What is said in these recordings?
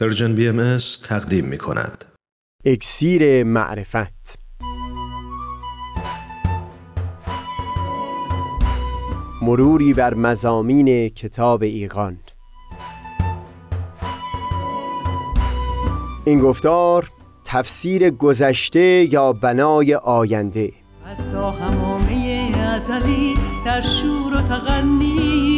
Persian BMS تقدیم می کند. اکسیر معرفت. مروری بر مضامین کتاب ایقان این گفتار تفسیر گذشته یا بنای آینده. از تا حمامه ازلی در شور و تغنی است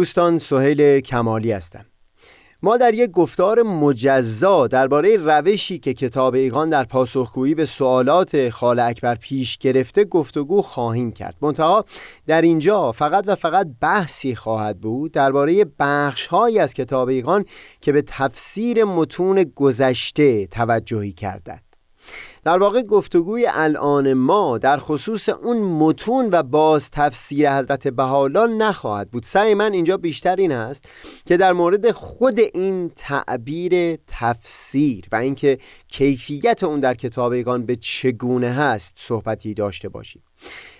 دوستان سهیل کمالی هستم. ما در یک گفتار مجزا درباره روشی که کتاب ایقان در پاسخگویی به سوالات خال اکبر پیش گرفته گفتگو خواهیم کرد. منتها در اینجا فقط و فقط بحثی خواهد بود درباره بخشهایی از کتاب ایقان که به تفسیر متون گذشته توجهی کردند. در واقع گفتگوی الان ما در خصوص اون متون و باز تفسیر حضرت بهاءالله نخواهد بود. سعی من اینجا بیشتر این است که در مورد خود این تعبیر تفسیر و اینکه کیفیت اون در کتابیگان به چگونه هست صحبتی داشته باشیم.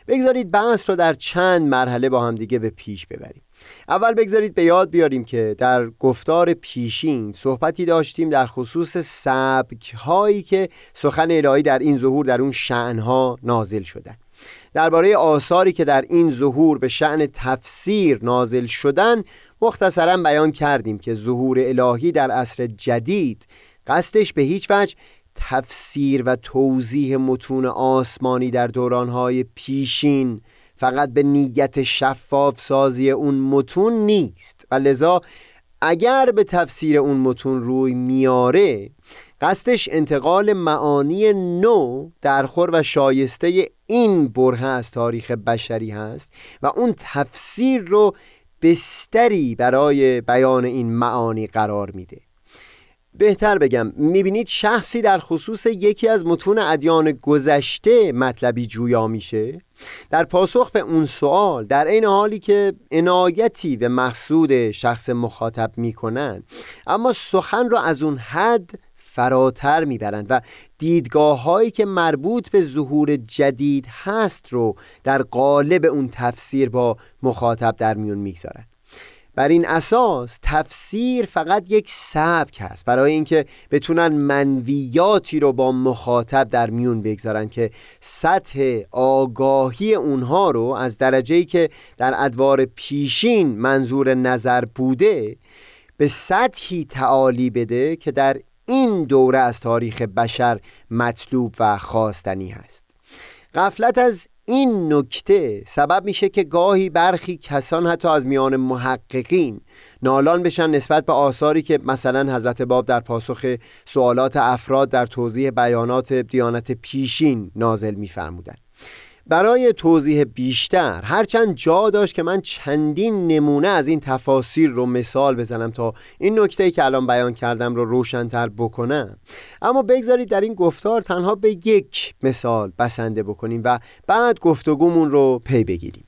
بگذارید بحث رو در چند مرحله با هم دیگه به پیش ببریم. اول بگذارید به یاد بیاریم که در گفتار پیشین صحبتی داشتیم در خصوص سبک هایی که سخن الهی در این ظهور در اون شعنها نازل شدن. درباره آثاری که در این ظهور به شعن تفسیر نازل شدن مختصرا بیان کردیم که ظهور الهی در عصر جدید قصدش به هیچ وجه تفسیر و توضیح متون آسمانی در دورانهای پیشین فقط به نیت شفاف سازی اون متون نیست. و لذا اگر به تفسیر اون متون روی میاره قصدش انتقال معانی نو درخور و شایسته این بره از تاریخ بشری هست و اون تفسیر رو بستری برای بیان این معانی قرار میده. بهتر بگم می‌بینید شخصی در خصوص یکی از متون ادیان گذشته مطلبی جویا میشه؟ در پاسخ به اون سوال در این حالی که عنایتی به مقصود شخص مخاطب می‌کنن اما سخن را از اون حد فراتر می‌برند و دیدگاه هایی که مربوط به ظهور جدید هست رو در قالب اون تفسیر با مخاطب در میون می‌گذارند بر این اساس تفسیر فقط یک سبک هست برای اینکه بتونن منویاتی رو با مخاطب در میون بگذارن که سطح آگاهی اونها رو از درجه‌ای که در ادوار پیشین منظور نظر بوده به سطحی تعالی بده که در این دوره از تاریخ بشر مطلوب و خواستنی هست. غفلت از این نکته سبب میشه که گاهی برخی کسان حتی از میان محققین نالان بشن نسبت به آثاری که مثلا حضرت باب در پاسخ سوالات افراد در توضیح بیانات دیانت پیشین نازل میفرمودند. برای توضیح بیشتر هرچند جا داشت که من چندین نمونه از این تفاسیر رو مثال بزنم تا این نکته که الان بیان کردم رو روشنتر بکنم. اما بگذارید در این گفتار تنها به یک مثال بسنده بکنیم و بعد گفتگومون رو پی بگیریم.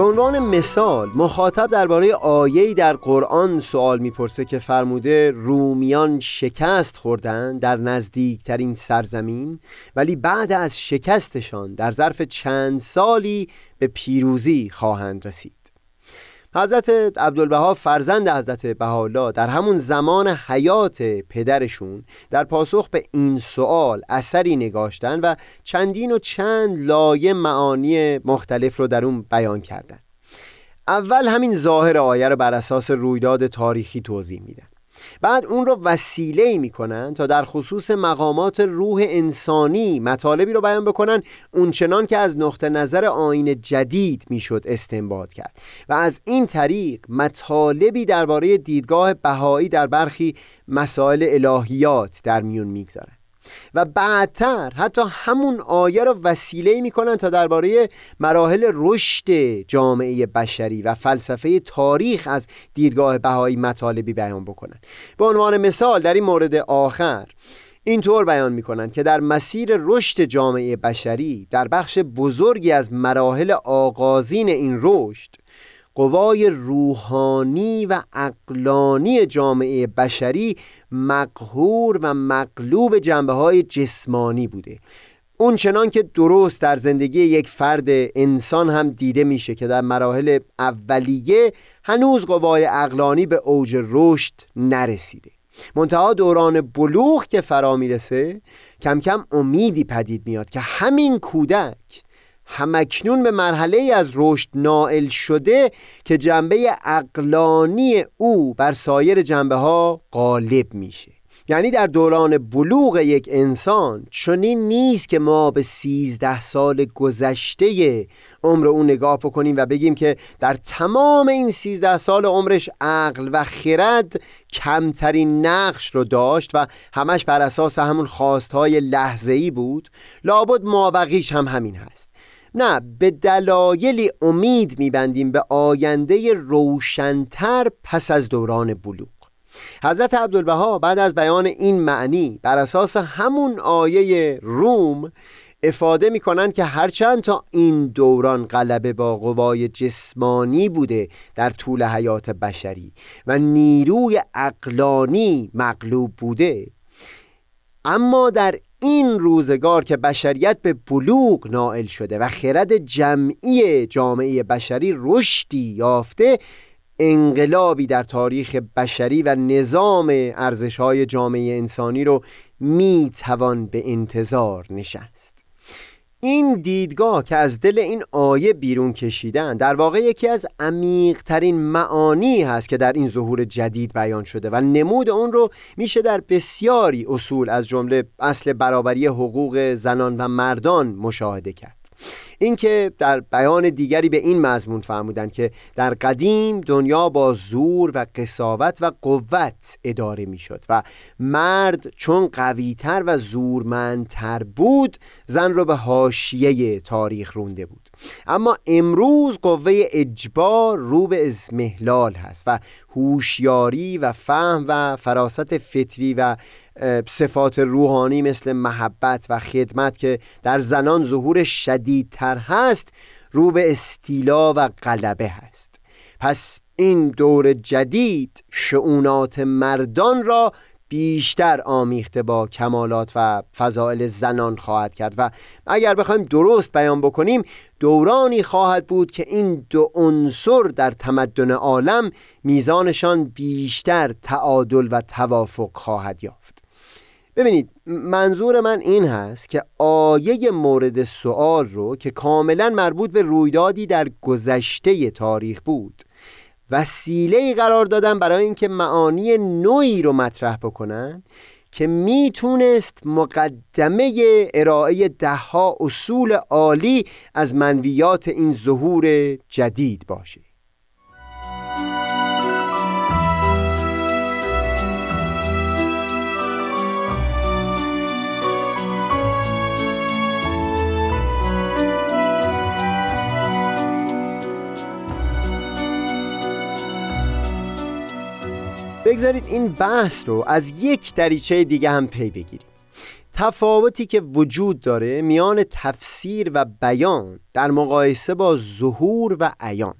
به عنوان مثال مخاطب درباره آیه‌ای در قرآن سوال می‌پرسه که فرموده رومیان شکست خوردن در نزدیکترین سرزمین ولی بعد از شکستشان در ظرف چند سالی به پیروزی خواهند رسید. حضرت عبدالبها فرزند حضرت بهاءالله در همون زمان حیات پدرشون در پاسخ به این سوال اثری نگاشتن و چندین و چند لایه معانی مختلف رو در اون بیان کردن. اول همین ظاهر آیه رو بر اساس رویداد تاریخی توضیح میدن. بعد اون رو وسیله می‌کنن تا در خصوص مقامات روح انسانی مطالبی رو بیان بکنن اونچنان که از نقطه نظر آین جدید می‌شد استنباط کرد. و از این طریق مطالبی درباره دیدگاه بهایی در برخی مسائل الهیات در میون می‌گذارن. و بعدتر حتی همون آیه را وسیله می‌کنن تا درباره مراحل رشد جامعه بشری و فلسفه تاریخ از دیدگاه بهایی مطالبی بیان بکنن. به عنوان مثال در این مورد آخر اینطور بیان می‌کنن که در مسیر رشد جامعه بشری در بخش بزرگی از مراحل آغازین این رشد قوای روحانی و اقلانی جامعه بشری مقهور و مقلوب جنبه های جسمانی بوده. اون چنان که درست در زندگی یک فرد انسان هم دیده میشه که در مراحل اولیه هنوز قوای اقلانی به اوج رشد نرسیده. منتها دوران بلوغ که فرا می‌رسه کم کم امیدی پدید میاد که همین کودک همکنون به مرحله از رشد نائل شده که جنبه اقلانی او بر سایر جنبه ها غالب میشه. یعنی در دوران بلوغ یک انسان چنین نیست که ما به سیزده سال گذشته عمر او نگاه بکنیم و بگیم که در تمام این سیزده سال عمرش عقل و خرد کمترین نقش رو داشت و همش بر اساس همون خواستهای لحظه‌ای بود. لابد مابقیش هم همین هست. نه به دلایلی امید میبندیم به آینده روشنتر پس از دوران بلوغ. حضرت عبدالبها بعد از بیان این معنی بر اساس همون آیه روم افاده می‌کنند که هرچند تا این دوران غلبه با قوای جسمانی بوده در طول حیات بشری و نیروی اقلانی مغلوب بوده اما در این روزگار که بشریت به بلوغ نائل شده و خرد جمعی جامعه بشری رشدی یافته انقلابی در تاریخ بشری و نظام ارزشهای جامعه انسانی رو می توان به انتظار نشست. این دیدگاه که از دل این آیه بیرون کشیدن در واقع یکی از عمیقترین معانی هست که در این ظهور جدید بیان شده و نمود اون رو میشه در بسیاری اصول از جمله اصل برابری حقوق زنان و مردان مشاهده کرد. اینکه در بیان دیگری به این مضمون فرمودن که در قدیم دنیا با زور و قصاوت و قوت اداره می‌شد و مرد چون قویتر و زورمندتر بود زن رو به حاشیه تاریخ رونده بود. اما امروز قوه اجبار رو به ازمهلال هست و هوشیاری و فهم و فراست فطری و صفات روحانی مثل محبت و خدمت که در زنان ظهور شدیدتر هست رو به استیلا و غلبه هست. پس این دور جدید شعونات مردان را بیشتر آمیخته با کمالات و فضائل زنان خواهد کرد و اگر بخوایم درست بیان بکنیم دورانی خواهد بود که این دو عنصر در تمدن عالم میزانشان بیشتر تعادل و توافق خواهد یافت. ببینید منظور من این هست که آیه مورد سوال رو که کاملا مربوط به رویدادی در گذشته تاریخ بود وسیله قرار دادن برای اینکه معانی نوعی رو مطرح بکنن که می‌تونست مقدمه ارائه دهها اصول عالی از منویات این ظهور جدید باشه. بگذارید این بحث رو از یک دریچه دیگه هم پی بگیریم. تفاوتی که وجود داره میان تفسیر و بیان در مقایسه با ظهور و عیان.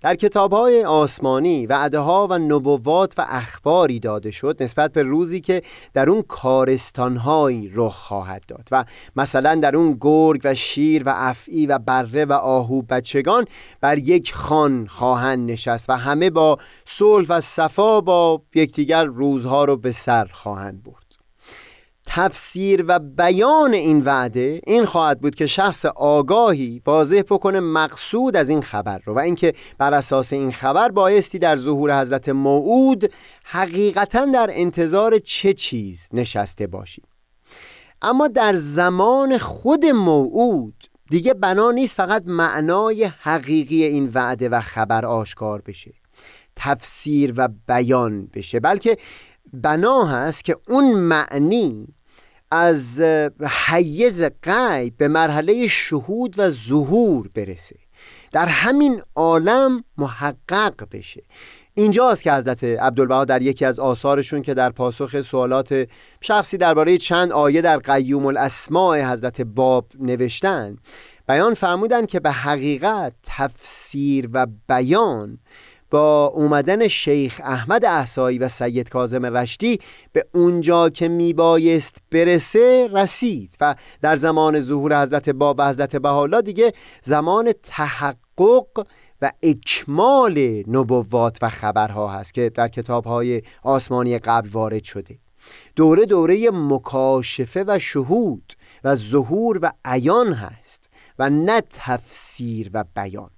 در کتاب های آسمانی و ها و نبوات و اخباری داده شد نسبت به روزی که در اون کارستانهایی رخ خواهد داد و مثلا در اون گرگ و شیر و افعی و بره و آهو بچگان بر یک خان خواهند نشست و همه با صلح و صفا با یکدیگر روزها رو به سر خواهند برد. تفسیر و بیان این وعده این خواهد بود که شخص آگاهی واضح بکنه مقصود از این خبر رو و اینکه بر اساس این خبر بایستی در ظهور حضرت موعود حقیقتا در انتظار چه چیز نشسته باشیم. اما در زمان خود موعود دیگه بنا نیست فقط معنای حقیقی این وعده و خبر آشکار بشه تفسیر و بیان بشه بلکه بنا هست که اون معنی از حیز غیب به مرحله شهود و ظهور برسه. در همین عالم محقق بشه. اینجاست که حضرت عبدالبها در یکی از آثارشون که در پاسخ سوالات شخصی درباره چند آیه در قیوم الاسماع حضرت باب نوشتن بیان فرمودن که به حقیقت تفسیر و بیان با اومدن شیخ احمد احسایی و سید کازم رشتی به اونجا که میبایست برسه رسید و در زمان ظهور حضرت باب و حضرت بحالا دیگه زمان تحقق و اکمال نبوات و خبرها هست که در کتابهای آسمانی قبل وارد شده. دوره دوره مکاشفه و شهود و ظهور و عیان هست و نه تفسیر و بیان.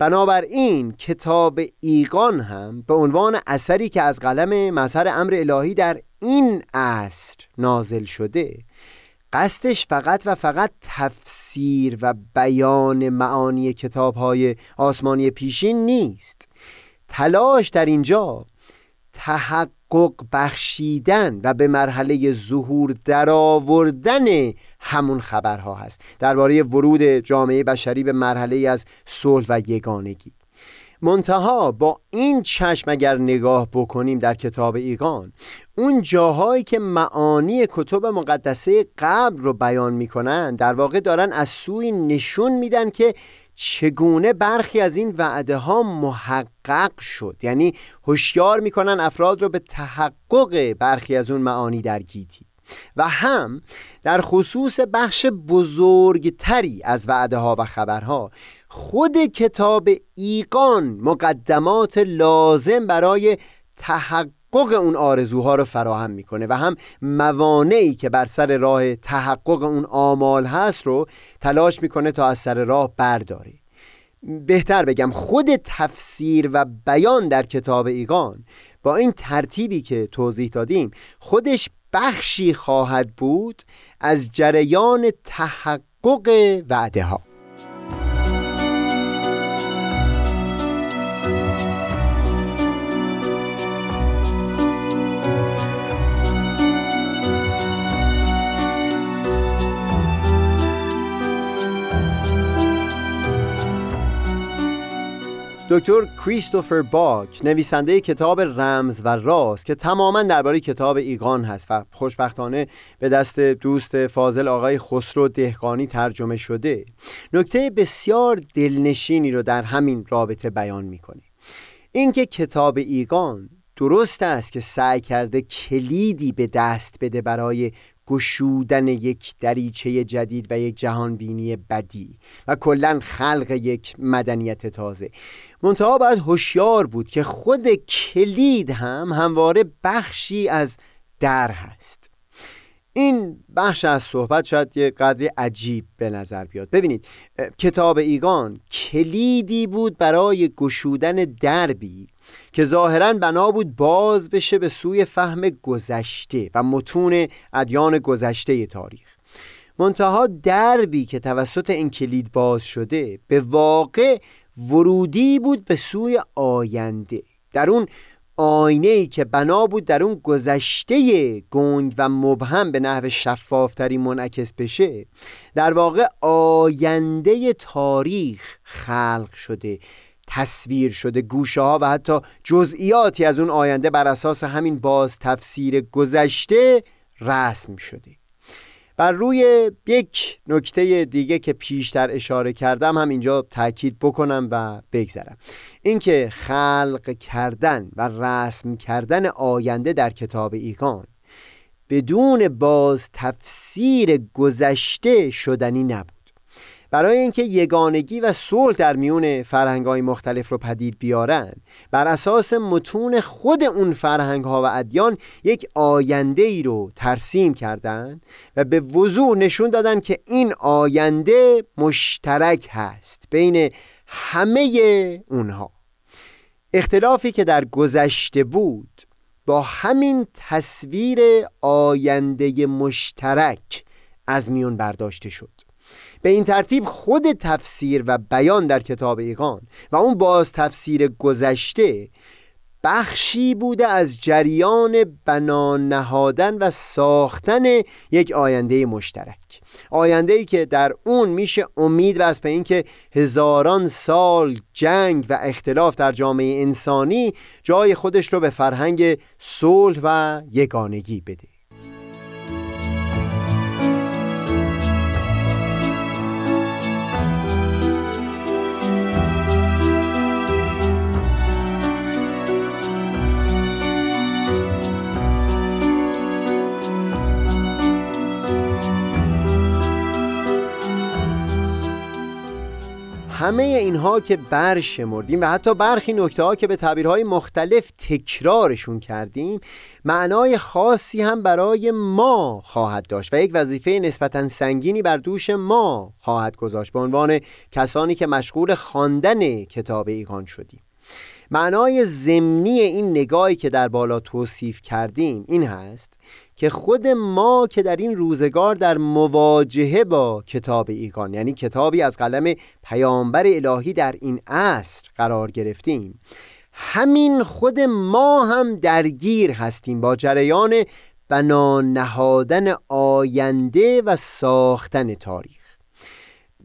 بنابراین کتاب ایقان هم به عنوان اثری که از قلم مظهر امر الهی در این عصر نازل شده قصدش فقط و فقط تفسیر و بیان معانی کتاب های آسمانی پیشین نیست. تلاش در اینجا تحقق بخشیدن و به مرحله ظهور درآوردن همون خبرها هست. درباره ورود جامعه بشری به مرحله از صلح و یگانگی. منتها با این چشم اگر نگاه بکنیم در کتاب ایقان اون جاهایی که معانی کتب مقدسه قبل رو بیان می‌کنن در واقع دارن از سوی نشون میدن که چگونه برخی از این وعده ها محقق شد؟ یعنی هوشیار می‌کنن افراد رو به تحقق برخی از اون معانی در گیتی. و هم در خصوص بخش بزرگتری از وعده ها و خبرها خود کتاب ایقان مقدمات لازم برای تحقق اون آرزوها رو فراهم می‌کنه و هم موانعی که بر سر راه تحقق اون آمال هست رو تلاش می‌کنه تا از سر راه برداره. بهتر بگم خود تفسیر و بیان در کتاب ایقان با این ترتیبی که توضیح دادیم خودش بخشی خواهد بود از جریان تحقق وعده ها دکتر کریستوفر باک نویسنده کتاب رمز و راز که تماما درباره کتاب ایگان هست و خوشبختانه به دست دوست فاضل آقای خسرو دهقانی ترجمه شده. نکته بسیار دلنشینی رو در همین رابطه بیان می‌کنه اینکه کتاب ایگان درست است که سعی کرده کلیدی به دست بده برای گشودن یک دریچه جدید و یک جهانبینی بدی و کلا خلق یک مدنیت تازه. منتها باید هوشیار بود که خود کلید هم همواره بخشی از در هست. این بخش از صحبت شاید یه قدری عجیب به نظر بیاد. ببینید کتاب ایگان کلیدی بود برای گشودن دربی که ظاهرا بنا بود باز بشه به سوی فهم گذشته و متون ادیان گذشته تاریخ. منتها دربی که توسط این کلید باز شده به واقع ورودی بود به سوی آینده. در اون آینه ای که بنا بود در اون گذشته گنگ و مبهم به نحو شفافتری منعکس بشه در واقع آینده تاریخ خلق شده تصویر شده گوشه ها و حتی جزئیاتی از اون آینده بر اساس همین باز تفسیر گذشته رسم شده. بر روی یک نکته دیگه که پیشتر اشاره کردم هم اینجا تاکید بکنم و بگذرم. اینکه خلق کردن و رسم کردن آینده در کتاب ایگان بدون باز تفسیر گذشته شدنی نبود. برای اینکه یگانگی و صلح در میون فرهنگ‌های مختلف رو پدید بیارن. بر اساس متون خود اون فرهنگ‌ها و ادیان یک آینده ای رو ترسیم کردند و به وضوح نشون دادن که این آینده مشترک هست بین همه اونها. اختلافی که در گذشته بود با همین تصویر آینده مشترک از میون برداشته شد. به این ترتیب خود تفسیر و بیان در کتاب ایقان و اون باز تفسیر گذشته بخشی بوده از جریان بنا نهادن و ساختن یک آینده مشترک. آینده ای که در اون میشه امید و از به اینکه هزاران سال جنگ و اختلاف در جامعه انسانی جای خودش رو به فرهنگ صلح و یگانگی بده. همه اینها که برشمردیم و حتی برخی نکته ها که به تعبیرهای مختلف تکرارشون کردیم معنای خاصی هم برای ما خواهد داشت و یک وظیفه نسبتا سنگینی بر دوش ما خواهد گذاشت به عنوان کسانی که مشغول خواندن کتاب ایقان شدیم. معنای ضمنی این نگاهی که در بالا توصیف کردیم این هست که خود ما که در این روزگار در مواجهه با کتاب ایگان یعنی کتابی از قلم پیامبر الهی در این عصر قرار گرفتیم همین خود ما هم درگیر هستیم با جریان بنا نهادن آینده و ساختن تاریخ.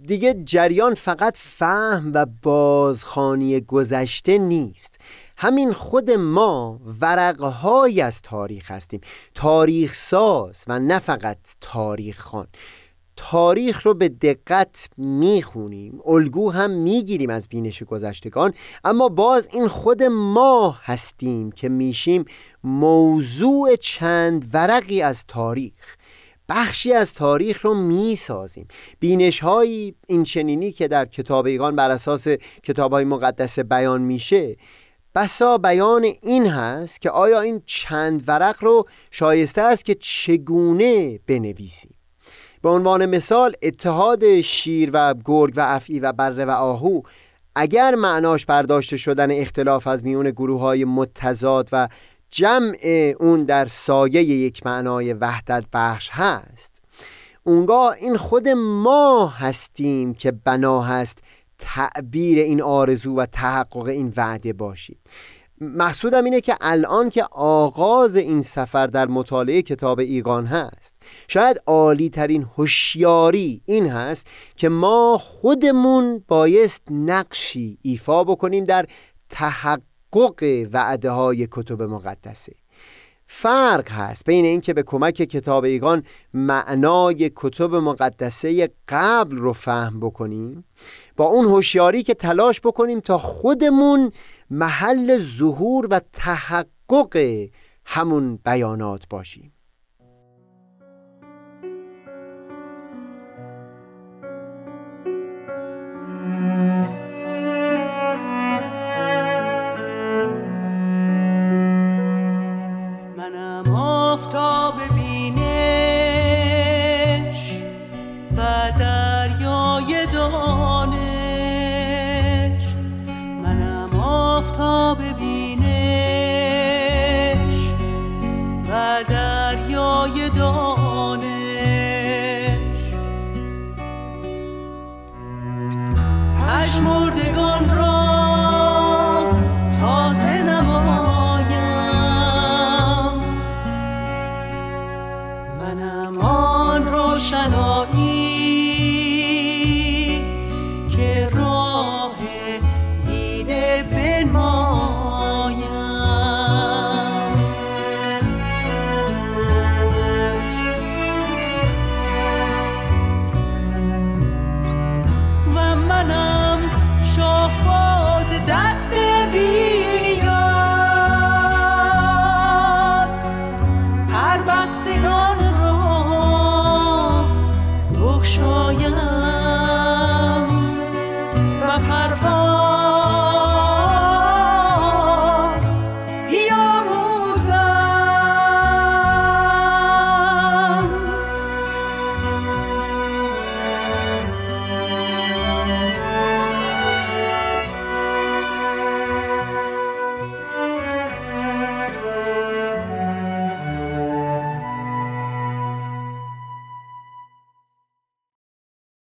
دیگه جریان فقط فهم و بازخانی گذشته نیست. همین خود ما ورقهایی از تاریخ هستیم. تاریخ ساز و نه فقط تاریخ خان تاریخ رو به دقت می‌خونیم الگو هم می‌گیریم از بینش گذشتگان اما باز این خود ما هستیم که میشیم موضوع چند ورقی از تاریخ. بخشی از تاریخ رو می‌سازیم. بینش های این چنینی که در کتاب ایگان بر اساس کتاب های مقدس بیان میشه بسا بیان این هست که آیا این چند ورق رو شایسته است که چگونه بنویسیم به عنوان مثال اتحاد شیر و گرگ و افعی و بره و آهو اگر معناش برداشته شدن اختلاف از میون گروه های متضاد و جمع اون در سایه یک معنای وحدت بخش هست اونگاه این خود ما هستیم که بنا هست تعبیر این آرزو و تحقق این وعده باشیم مقصودم اینه که الان که آغاز این سفر در مطالعه کتاب ایقان هست شاید عالی ترین هوشیاری این هست که ما خودمون بایست نقشی ایفا بکنیم در تحقق وعده های کتب مقدسه. فرق هست بین اینکه به کمک کتاب ایگان معنای کتب مقدسه قبل رو فهم بکنیم با اون هوشیاری که تلاش بکنیم تا خودمون محل ظهور و تحقق همون بیانات باشیم. بستگان را